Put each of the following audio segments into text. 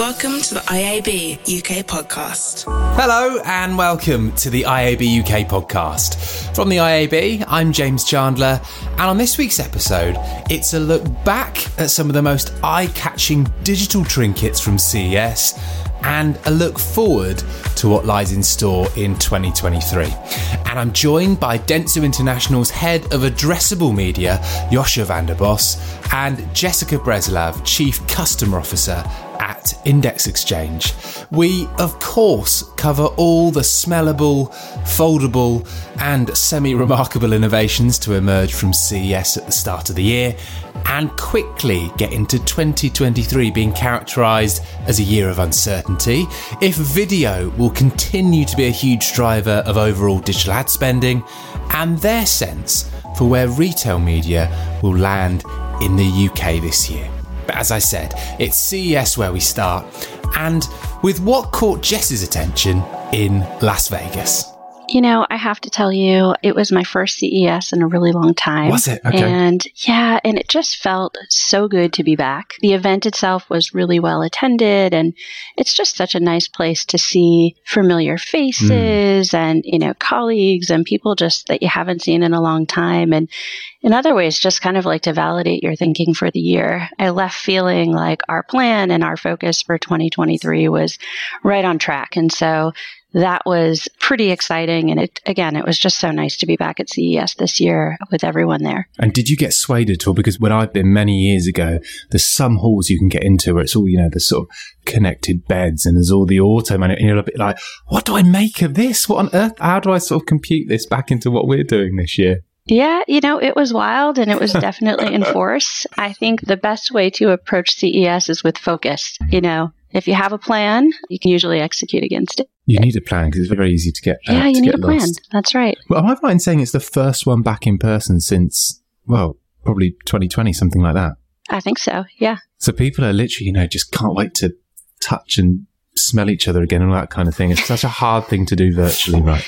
Welcome to the IAB UK podcast. Hello and welcome to the IAB UK podcast. From the IAB, I'm James Chandler, and on this week's episode, it's a look back at some of the most eye catching digital trinkets from CES and a look forward to what lies in store in 2023. And I'm joined by Dentsu International's head of addressable media, Josje van den Bos, and Jessica Breslav, Chief Customer Officer at Index Exchange. We, of course, cover all the smellable, foldable, and semi remarkable innovations to emerge from CES at the start of the year, and quickly get into 2023 being characterised as a year of uncertainty. If video will continue to be a huge driver of overall digital ad spending, and their sense for where retail media will land in the UK this year. But as I said, it's CES where we start, and with what caught Jess's attention in Las Vegas. You know, I have to tell you, it was my first CES in a really long time. Was it? Okay. And yeah, and it just felt so good to be back. The event itself was really well attended, and it's just such a nice place to see familiar faces mm. and, you know, colleagues and people just that you haven't seen in a long time. And in other ways, just kind of like to validate your thinking for the year. I left feeling like our plan and our focus for 2023 was right on track. And so that was pretty exciting. And it, again, it was just so nice to be back at CES this year with everyone there. And did you get swayed at all? Because when I've been many years ago, there's some halls you can get into where it's all, you know, the sort of connected beds and there's all the auto man. And you're a bit like, what do I make of this? What on earth? How do I sort of compute this back into what we're doing this year? Yeah, you know, it was wild and it was definitely in force. I think the best way to approach CES is with focus. You know, if you have a plan, you can usually execute against it. You need a plan because it's very easy to get. Uh, yeah, you need a plan. Lost. That's right. Well, am I right in saying it's the first one back in person since, well, probably 2020, something like that? I think so. Yeah. So people are literally, you know, just can't wait to touch and smell each other again and all that kind of thing. It's such a hard thing to do virtually, right?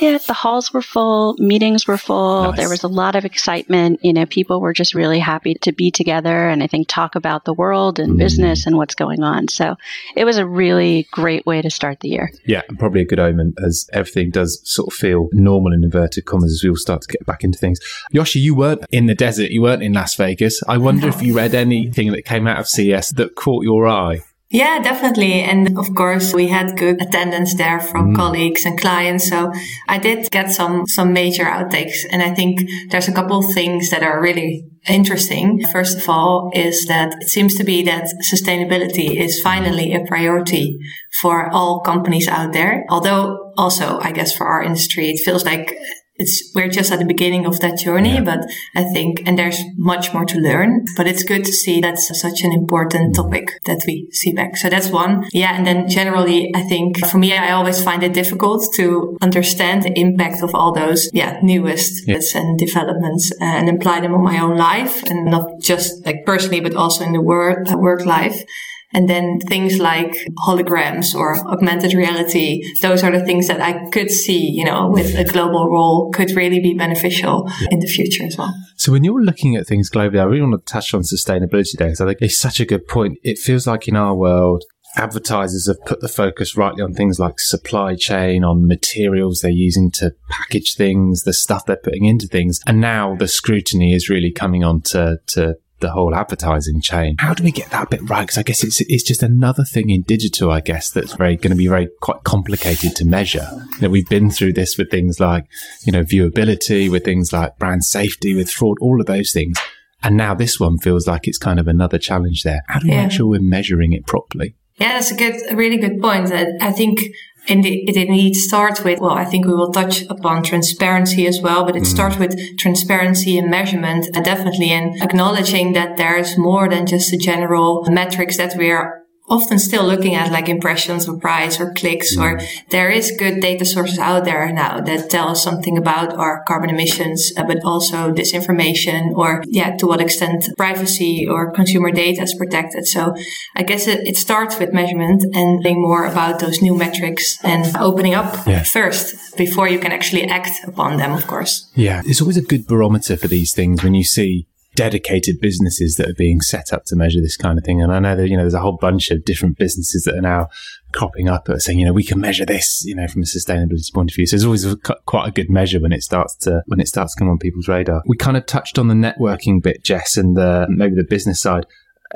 Yeah, the halls were full, meetings were full. Nice. There was a lot of excitement. You know, people were just really happy to be together and I think talk about the world and mm. business and what's going on. So it was a really great way to start the year. Yeah, and probably a good omen as everything does sort of feel normal in inverted commas as we all start to get back into things. Josje, you weren't in the desert, you weren't in Las Vegas. I wonder no. if you read anything that came out of CES that caught your eye. Yeah, definitely. And of course, we had good attendance there from mm. colleagues and clients. So I did get some, some major outtakes. And I think there's a couple of things that are really interesting. First of all, is that it seems to be that sustainability is finally a priority for all companies out there. Although also, I guess for our industry, it feels like it's we're just at the beginning of that journey yeah. but i think and there's much more to learn but it's good to see that's such an important topic that we see back so that's one yeah and then generally i think for me i always find it difficult to understand the impact of all those yeah newest yeah. and developments uh, and apply them on my own life and not just like personally but also in the work work life and then things like holograms or augmented reality, those are the things that I could see, you know, with a global role could really be beneficial yeah. in the future as well. So when you're looking at things globally, I really want to touch on sustainability there because I think it's such a good point. It feels like in our world, advertisers have put the focus rightly on things like supply chain, on materials they're using to package things, the stuff they're putting into things. And now the scrutiny is really coming on to, to the whole advertising chain. How do we get that bit right? Because I guess it's it's just another thing in digital, I guess, that's very going to be very quite complicated to measure. You know, we've been through this with things like you know viewability, with things like brand safety, with fraud, all of those things. And now this one feels like it's kind of another challenge there. How do we yeah. make sure we're measuring it properly? Yeah, that's a good, a really good point. I think and it, indeed starts with, well, I think we will touch upon transparency as well, but it mm. starts with transparency and measurement and definitely in acknowledging that there's more than just the general metrics that we are often still looking at like impressions or price or clicks mm. or there is good data sources out there now that tell us something about our carbon emissions, uh, but also disinformation or yeah, to what extent privacy or consumer data is protected. So I guess it, it starts with measurement and being more about those new metrics and opening up yeah. first before you can actually act upon them, of course. Yeah. It's always a good barometer for these things when you see dedicated businesses that are being set up to measure this kind of thing. And I know that, you know, there's a whole bunch of different businesses that are now cropping up saying, you know, we can measure this, you know, from a sustainability point of view. So it's always a, quite a good measure when it starts to, when it starts to come on people's radar. We kind of touched on the networking bit, Jess, and the, maybe the business side.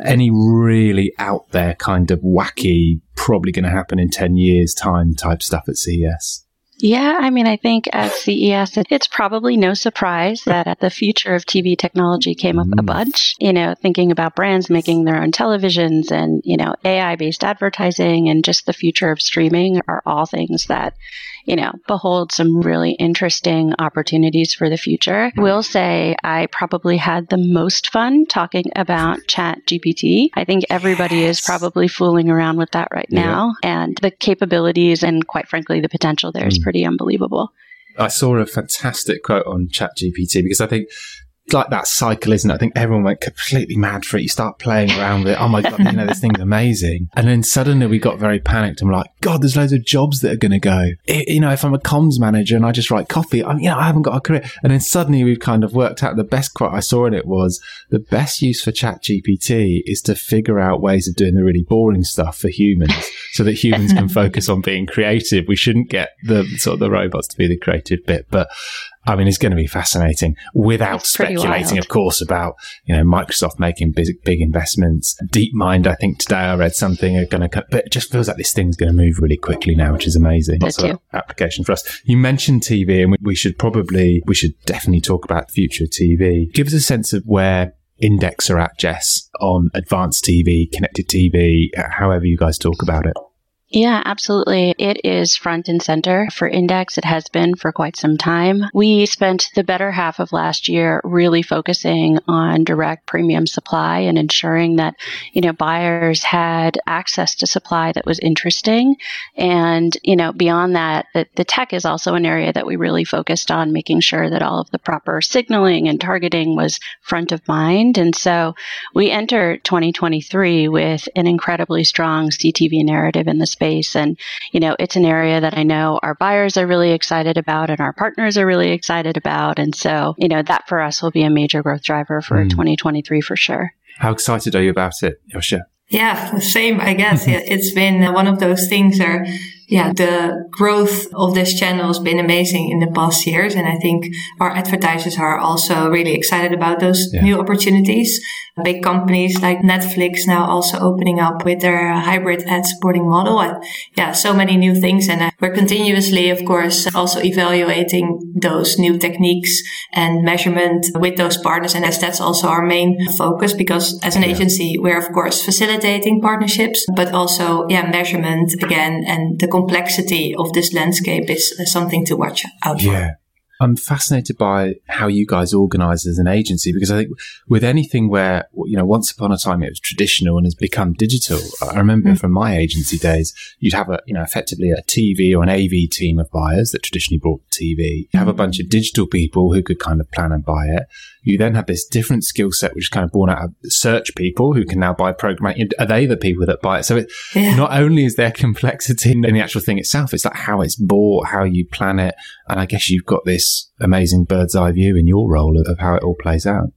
Any really out there kind of wacky, probably going to happen in 10 years time type stuff at CES? Yeah, I mean, I think at CES, it's probably no surprise that the future of TV technology came up mm. a bunch. You know, thinking about brands making their own televisions and, you know, AI based advertising and just the future of streaming are all things that you know, behold some really interesting opportunities for the future. Will say I probably had the most fun talking about Chat GPT. I think everybody yes. is probably fooling around with that right yeah. now. And the capabilities and quite frankly, the potential there is mm. pretty unbelievable. I saw a fantastic quote on ChatGPT because I think like that cycle, isn't it? I think everyone went completely mad for it. You start playing around with it. Oh my God, you know, this thing's amazing. And then suddenly we got very panicked. I'm like, God, there's loads of jobs that are going to go. It, you know, if I'm a comms manager and I just write copy, I'm, you know, I haven't got a career. And then suddenly we've kind of worked out the best quote I saw in it was the best use for chat GPT is to figure out ways of doing the really boring stuff for humans so that humans can focus on being creative. We shouldn't get the sort of the robots to be the creative bit, but I mean, it's going to be fascinating without speculating, of course, about, you know, Microsoft making big, big investments. DeepMind, I think today I read something are going to, but it just feels like this thing's going to move really quickly now, which is amazing. Lots of application for us. You mentioned TV and we should probably, we should definitely talk about the future of TV. Give us a sense of where Index are at, Jess, on advanced TV, connected TV, uh, however you guys talk about it. Yeah, absolutely. It is front and center for Index. It has been for quite some time. We spent the better half of last year really focusing on direct premium supply and ensuring that, you know, buyers had access to supply that was interesting. And, you know, beyond that, the, the tech is also an area that we really focused on making sure that all of the proper signaling and targeting was front of mind. And so we enter 2023 with an incredibly strong CTV narrative in the space space. And, you know, it's an area that I know our buyers are really excited about and our partners are really excited about. And so, you know, that for us will be a major growth driver for mm. 2023 for sure. How excited are you about it, Josje? Yeah, same, I guess. it's been one of those things where yeah, the growth of this channel has been amazing in the past years. And I think our advertisers are also really excited about those yeah. new opportunities. Big companies like Netflix now also opening up with their hybrid ad supporting model. And yeah, so many new things. And uh, we're continuously, of course, also evaluating those new techniques and measurement with those partners. And as that's also our main focus, because as an yeah. agency, we're of course facilitating partnerships, but also, yeah, measurement again and the complexity of this landscape is uh, something to watch out for. Yeah. I'm fascinated by how you guys organize as an agency because I think with anything where, you know, once upon a time it was traditional and has become digital. I remember mm. from my agency days, you'd have a, you know, effectively a TV or an AV team of buyers that traditionally bought TV. You have a bunch of digital people who could kind of plan and buy it. You then have this different skill set, which is kind of born out of search people who can now buy programmatic. Are they the people that buy it? So it, yeah. not only is there complexity in the actual thing itself, it's like how it's bought, how you plan it. And I guess you've got this amazing bird's eye view in your role of, of how it all plays out.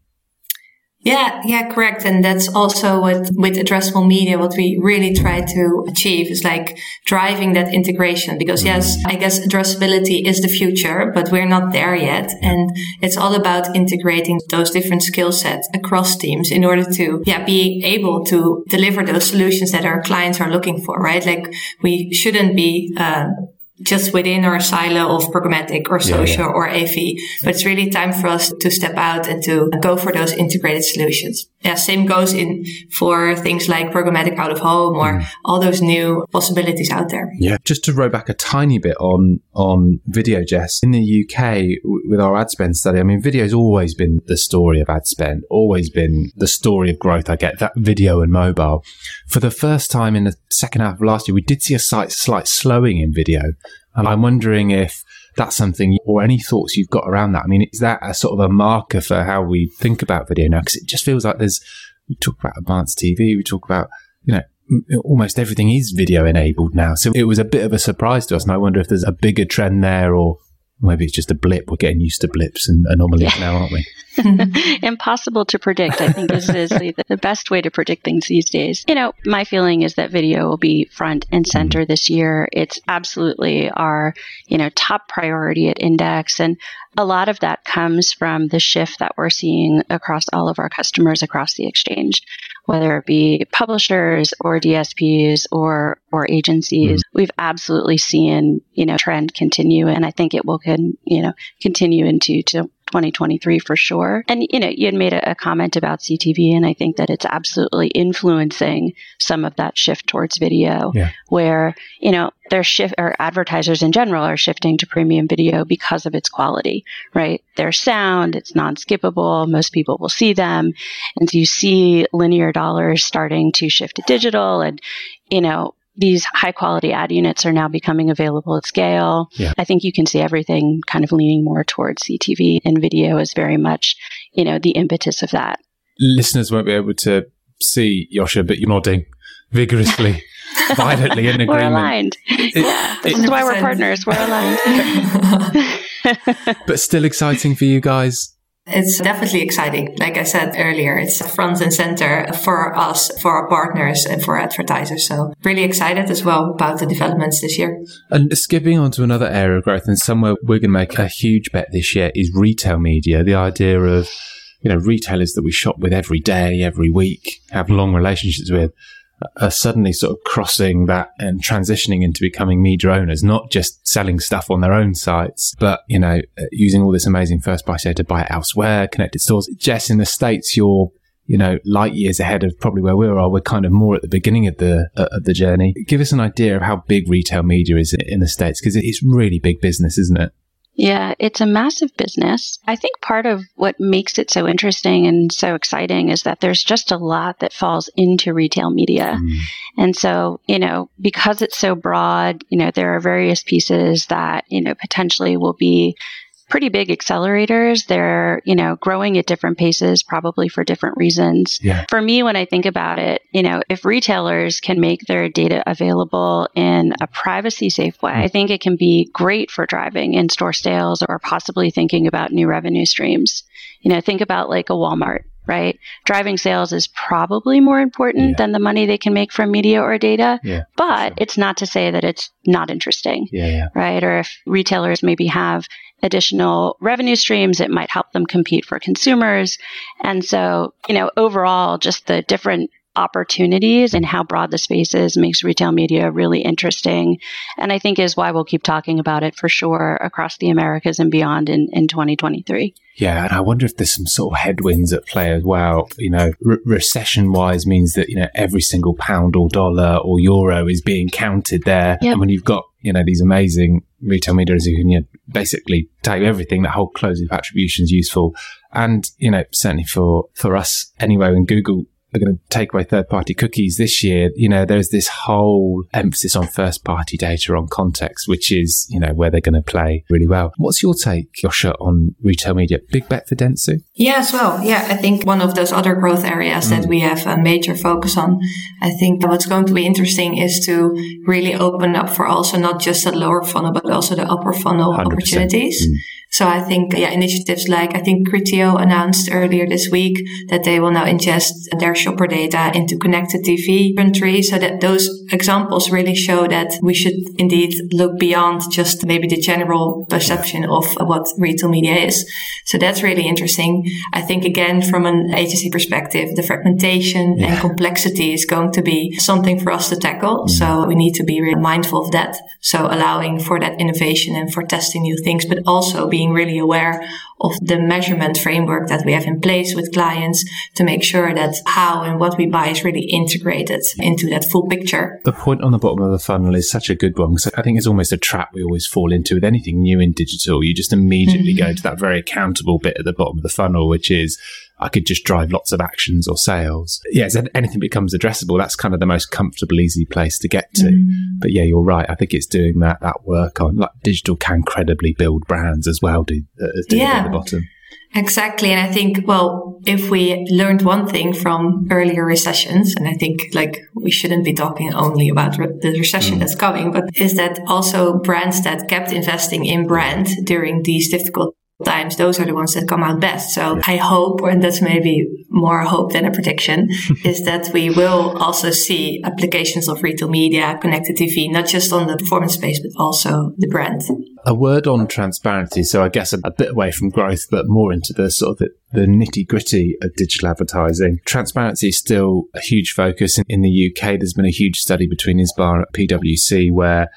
Yeah, yeah, correct. And that's also what with addressable media, what we really try to achieve is like driving that integration because yes, I guess addressability is the future, but we're not there yet. And it's all about integrating those different skill sets across teams in order to, yeah, be able to deliver those solutions that our clients are looking for, right? Like we shouldn't be, uh, just within our silo of programmatic or social yeah, yeah. or AV. But it's really time for us to step out and to go for those integrated solutions. Yeah, same goes in for things like programmatic out of home or mm. all those new possibilities out there. Yeah. Just to row back a tiny bit on, on video, Jess, in the UK with our ad spend study, I mean, video video's always been the story of ad spend, always been the story of growth. I get that video and mobile. For the first time in the second half of last year, we did see a slight, slight slowing in video. And I'm wondering if that's something or any thoughts you've got around that. I mean, is that a sort of a marker for how we think about video now? Because it just feels like there's, we talk about advanced TV, we talk about, you know, almost everything is video enabled now. So it was a bit of a surprise to us. And I wonder if there's a bigger trend there or Maybe it's just a blip. We're getting used to blips and anomalies yeah. now, aren't we? Impossible to predict, I think, is, is the, the, best way to predict things these days. You know, my feeling is that video will be front and center mm-hmm. this year. It's absolutely our, you know, top priority at Index. And a lot of that comes from the shift that we're seeing across all of our customers across the exchange, whether it be publishers or DSPs or or agencies. Mm-hmm. We've absolutely seen, you know, trend continue and I think it will can, you know, continue into to 2023 for sure. And, you know, you had made a, a, comment about CTV, and I think that it's absolutely influencing some of that shift towards video, yeah. where, you know, their shift or advertisers in general are shifting to premium video because of its quality, right? Their sound, it's non skippable. Most people will see them. And so you see linear dollars starting to shift to digital and, you know, these high quality ad units are now becoming available at scale. Yeah. I think you can see everything kind of leaning more towards CTV and video is very much, you know, the impetus of that. Listeners won't be able to see Josje, but you're nodding vigorously, violently in agreement. We're aligned. It, yeah, this it, is why we're partners. We're aligned. but still exciting for you guys it's definitely exciting. Like I said earlier, it's front and center for us, for our partners and for advertisers. So really excited as well about the developments this year. And skipping on to another area of growth and somewhere we're going to make a huge bet this year is retail media. The idea of, you know, retailers that we shop with every day, every week, have long relationships with are suddenly sort of crossing that and transitioning into becoming media owners, not just selling stuff on their own sites, but, you know, uh, using all this amazing first party data to buy it elsewhere, connected stores. Jess, in the States, you're, you know, light years ahead of probably where we are. We're kind of more at the beginning of the, uh, of the journey. Give us an idea of how big retail media is in the States, because it's really big business, isn't it? Yeah, it's a massive business. I think part of what makes it so interesting and so exciting is that there's just a lot that falls into retail media. Mm. And so, you know, because it's so broad, you know, there are various pieces that, you know, potentially will be pretty big accelerators. They're, you know, growing at different paces, probably for different reasons. Yeah. For me, when I think about it, you know, if retailers can make their data available in a privacy safe way, hmm. I think it can be great for driving in store sales or possibly thinking about new revenue streams. You know, think about like a Walmart right? Driving sales is probably more important yeah. than the money they can make from media or data. Yeah, but sure. it's not to say that it's not interesting, yeah, yeah. right? Or if retailers maybe have additional revenue streams. It might help them compete for consumers. And so, you know, overall, just the different opportunities and how broad the space is makes retail media really interesting. And I think is why we'll keep talking about it for sure across the Americas and beyond in, in 2023. Yeah, and I wonder if there's some sort of headwinds at play as well. You know, re- recession wise means that, you know, every single pound or dollar or euro is being counted there. Yep. And when you've got, you know, these amazing retail media who can you know, basically take everything, that whole closed loop attribution is useful. And, you know, certainly for, for us anyway, when Google are going to take away third party cookies this year, you know, there's this whole emphasis on first party data on context, which is, you know, where they're going to play really well. What's your take, Josje, on retail media? Big bet for Dentsu? Yeah, as well. Yeah, I think one of those other growth areas mm. that we have a major focus on. I think what's going to be interesting is to really open up for also not just the lower funnel, but also the upper funnel 100%. opportunities. Mm. So I think, yeah, initiatives like I think Criteo announced earlier this week that they will now ingest their shopper data into connected TV inventory. So that those examples really show that we should indeed look beyond just maybe the general perception of what retail media is. So that's really interesting. I think again, from an agency perspective, the fragmentation yeah. and complexity is going to be something for us to tackle. Mm. So we need to be really mindful of that. So allowing for that innovation and for testing new things, but also being really aware of the measurement framework that we have in place with clients to make sure that how and what we buy is really integrated into that full picture. The point on the bottom of the funnel is such a good one because I think it's almost a trap we always fall into with anything new in digital. You just immediately mm-hmm. go to that very accountable bit at the bottom of the funnel, which is I could just drive lots of actions or sales. Yeah, so anything becomes addressable. That's kind of the most comfortable, easy place to get to. Mm. But yeah, you're right. I think it's doing that that work on like digital can credibly build brands as well. Do, uh, yeah. The bottom. Exactly. And I think, well, if we learned one thing from earlier recessions, and I think like we shouldn't be talking only about re- the recession mm. that's coming, but is that also brands that kept investing in brand during these difficult times, those are the ones that come out best. So I hope, and that's maybe more hope than a prediction, is that we will also see applications of retail media, connected TV, not just on the performance space, but also the brand. A word on transparency. So I guess a, a bit away from growth, but more into the sort of the, the nitty gritty of digital advertising. Transparency is still a huge focus in, in the UK. There's been a huge study between ISBA and PwC where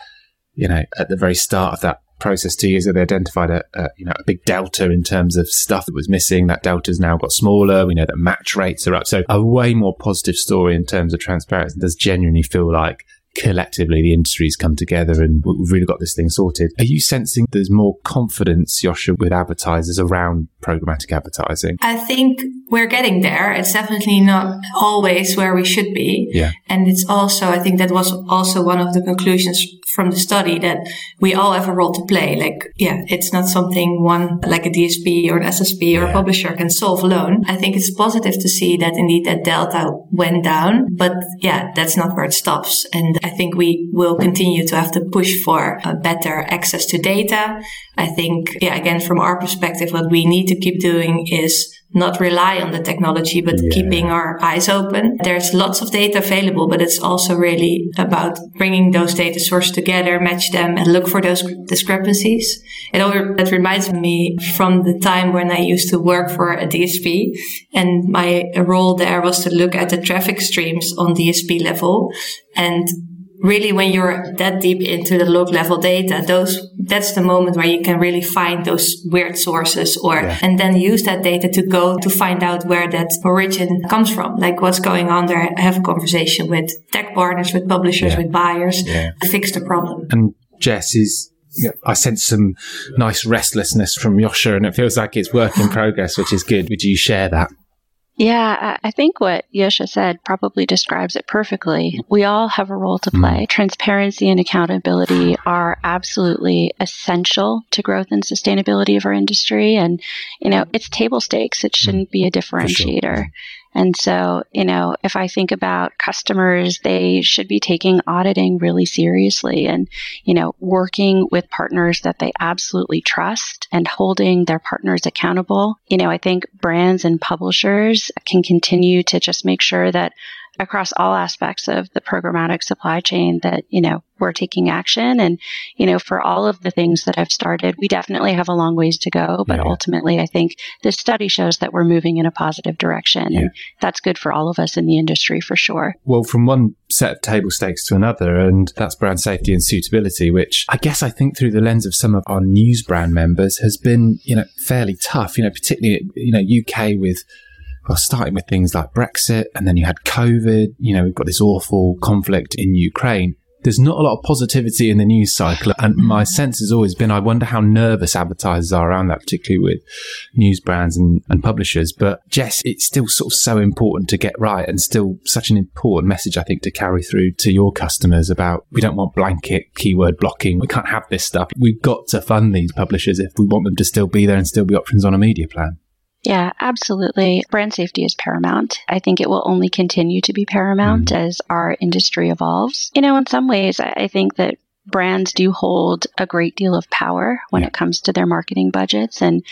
you know, at the very start of that process two years ago, they identified a, a, you know a big delta in terms of stuff that was missing. That delta's now got smaller. We know that match rates are up. So a way more positive story in terms of transparency. It does genuinely feel like collectively the industry's come together and we've really got this thing sorted. Are you sensing there's more confidence, Josje, with advertisers around programmatic advertising? I think we're getting there. It's definitely not always where we should be. Yeah. And it's also, I think that was also one of the conclusions from the study that we all have a role to play. Like, yeah, it's not something one, like a DSP or an SSP or yeah. a publisher can solve alone. I think it's positive to see that indeed that delta went down, but yeah, that's not where it stops. And I think we will continue to have to push for a better access to data. I think, yeah, again, from our perspective, what we need to keep doing is not rely on the technology, but yeah. keeping our eyes open. There's lots of data available, but it's also really about bringing those data sources together, match them and look for those discrepancies. It, all, it reminds me from the time when I used to work for a DSP and my role there was to look at the traffic streams on DSP level and really when you're that deep into the log level data, those, that's the moment where you can really find those weird sources or, yeah. and then use that data to go to find out where that origin comes from. Like what's going on there. Have a conversation with tech partners, with publishers, yeah. with buyers yeah. to fix the problem. And Jess is, I sense some nice restlessness from Josje and it feels like it's work in progress, which is good. Would you share that? Yeah, I think what Josje said probably describes it perfectly. We all have a role to play. Mm. Transparency and accountability are absolutely essential to growth and sustainability of our industry. And, you know, it's table stakes. It shouldn't be a differentiator. And so, you know, if I think about customers, they should be taking auditing really seriously and, you know, working with partners that they absolutely trust and holding their partners accountable. You know, I think brands and publishers can continue to just make sure that across all aspects of the programmatic supply chain that, you know, we're taking action. And, you know, for all of the things that I've started, we definitely have a long ways to go. But yeah. ultimately, I think this study shows that we're moving in a positive direction. Yeah. And that's good for all of us in the industry for sure. Well, from one set of table stakes to another, and that's brand safety and suitability, which I guess I think through the lens of some of our news brand members has been, you know, fairly tough, you know, particularly, you know, UK with well, starting with things like Brexit and then you had COVID, you know, we've got this awful conflict in Ukraine. There's not a lot of positivity in the news cycle. And my sense has always been, I wonder how nervous advertisers are around that, particularly with news brands and, and publishers. But Jess, it's still sort of so important to get right and still such an important message, I think, to carry through to your customers about we don't want blanket keyword blocking. We can't have this stuff. We've got to fund these publishers if we want them to still be there and still be options on a media plan. Yeah, absolutely. Brand safety is paramount. I think it will only continue to be paramount mm. as our industry evolves. You know, in some ways, I think that brands do hold a great deal of power when yeah. it comes to their marketing budgets, and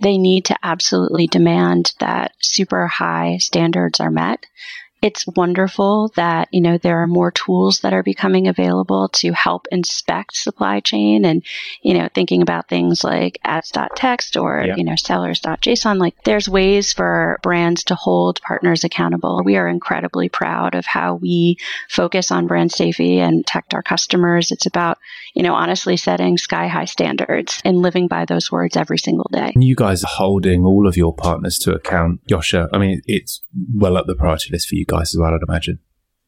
they need to absolutely demand that super high standards are met it's wonderful that, you know, there are more tools that are becoming available to help inspect supply chain and, you know, thinking about things like ads.txt or, you know, sellers.json. Like there's ways for brands to hold partners accountable. We are incredibly proud of how we focus on brand safety and protect our customers. It's about, you know, honestly setting sky high standards and living by those words every single day. And you guys are holding all of your partners to account, Josje. I mean, it's well up the priority list for you guys as well, I'd imagine.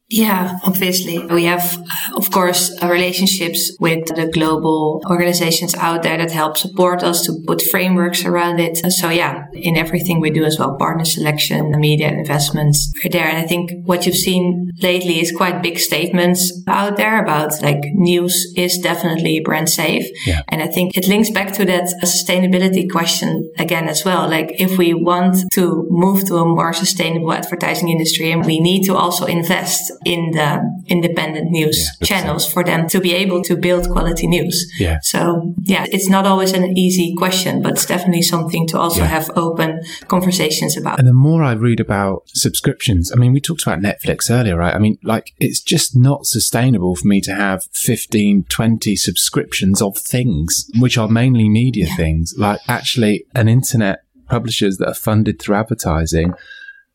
Yeah, obviously. We have, uh, of course, uh, relationships with the global organizations out there that help support us to put frameworks around it. So, yeah, in everything we do as well, partner selection, media investments are there. And I think what you've seen lately is quite big statements out there about like news is definitely brand safe. Yeah. And I think it links back to that sustainability question again as well. Like if we want to move to a more sustainable advertising industry and we need to also invest in the independent news yeah, channels for them to be able to build quality news. Yeah. So yeah, it's not always an easy question, but it's definitely something to also yeah. have open conversations about. And the more I read about subscriptions, I mean, we talked about Netflix earlier, right? I mean, like it's just not sustainable for me to have 15, 20 subscriptions of things, which are mainly media yeah. things. Like actually an internet publishers that are funded through advertising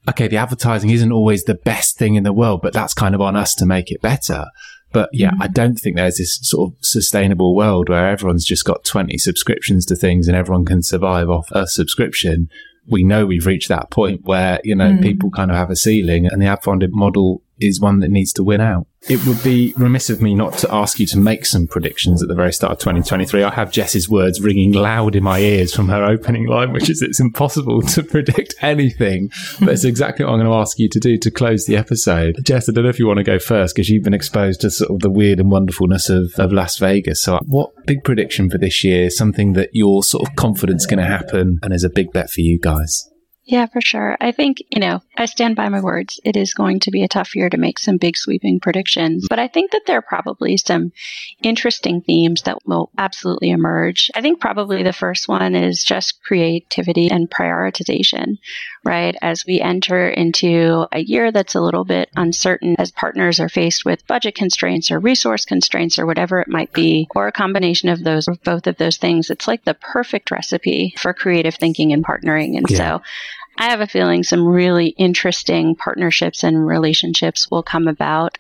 okay, the advertising isn't always the best thing in the world, but that's kind of on us to make it better. But yeah, mm-hmm. I don't think there's this sort of sustainable world where everyone's just got 20 subscriptions to things and everyone can survive off a subscription. We know we've reached that point where, you know, mm. people kind of have a ceiling and the ad funded model is one that needs to win out. It would be remiss of me not to ask you to make some predictions at the very start of 2023. I have Jess's words ringing loud in my ears from her opening line, which is it's impossible to predict anything. But it's exactly what I'm going to ask you to do to close the episode. Jess, I don't know if you want to go first because you've been exposed to sort of the weird and wonderfulness of, of Las Vegas. So, what big prediction for this year? Something that you're sort of confident is going to happen and is a big bet for you guys? Yeah, for sure. I think, you know, I stand by my words. It is going to be a tough year to make some big sweeping predictions, but I think that there are probably some interesting themes that will absolutely emerge. I think probably the first one is just creativity and prioritization, right? As we enter into a year that's a little bit uncertain, as partners are faced with budget constraints or resource constraints or whatever it might be, or a combination of those, or both of those things, it's like the perfect recipe for creative thinking and partnering. And yeah. so, I have a feeling some really interesting partnerships and relationships will come about.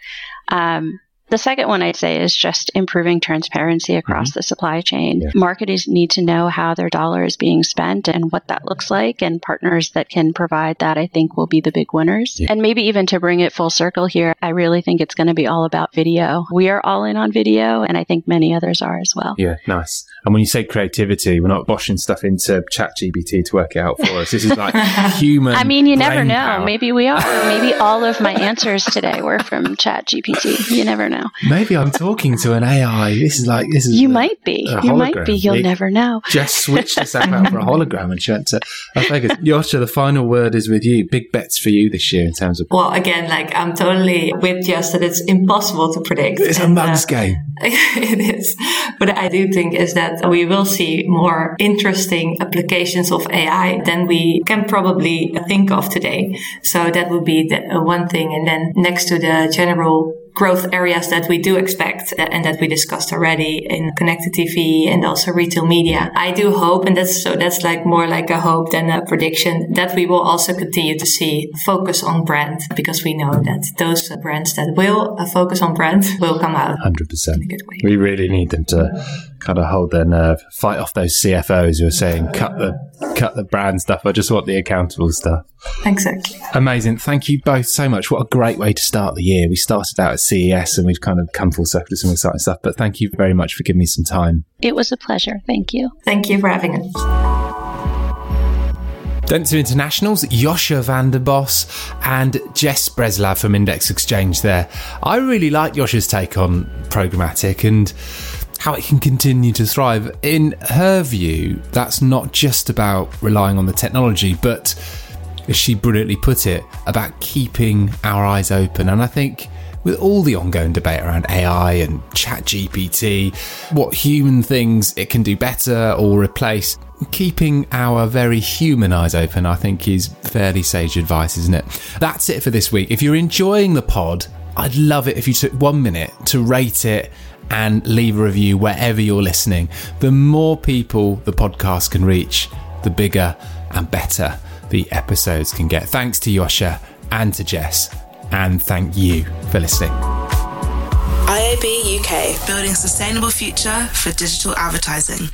Um, the second one I'd say is just improving transparency across mm-hmm. the supply chain. Yeah. Marketers need to know how their dollar is being spent and what that looks like, and partners that can provide that, I think, will be the big winners. Yeah. And maybe even to bring it full circle here, I really think it's going to be all about video. We are all in on video, and I think many others are as well. Yeah, nice. And when you say creativity, we're not boshing stuff into chat ChatGPT to work it out for us. This is like human. I mean, you never know. Power. Maybe we are. Maybe all of my answers today were from ChatGPT. You never know now. Maybe I'm talking to an AI. This is like this is. You a, might be. You might be. You'll it, never know. Jess switch this app out for a hologram and she went to. I figured, Josje, the final word is with you. Big bets for you this year in terms of. Well, again, like I'm totally with Just that it's impossible to predict. It's and, a mug's uh, game. it is, but I do think is that we will see more interesting applications of AI than we can probably think of today. So that would be the one thing, and then next to the general growth areas that we do expect and that we discussed already in connected TV and also retail media. I do hope, and that's so that's like more like a hope than a prediction that we will also continue to see focus on brand because we know that those brands that will focus on brand will come out 100%. We really need them to kind of hold their nerve, fight off those CFOs who are saying cut the cut the brand stuff. I just want the accountable stuff. Exactly. Amazing. Thank you both so much. What a great way to start the year. We started out at CES and we've kind of come full circle to some exciting stuff. But thank you very much for giving me some time. It was a pleasure. Thank you. Thank you for having us. Dentsu Internationals, Josje van den Bos and Jess Breslav from Index Exchange there. I really like Josje's take on programmatic and how it can continue to thrive. In her view, that's not just about relying on the technology, but as she brilliantly put it, about keeping our eyes open. And I think with all the ongoing debate around AI and chat GPT, what human things it can do better or replace, keeping our very human eyes open, I think is fairly sage advice, isn't it? That's it for this week. If you're enjoying the pod, I'd love it if you took one minute to rate it and leave a review wherever you're listening. The more people the podcast can reach, the bigger and better the episodes can get. Thanks to Josje and to Jess, and thank you for listening. IAB UK, building sustainable future for digital advertising.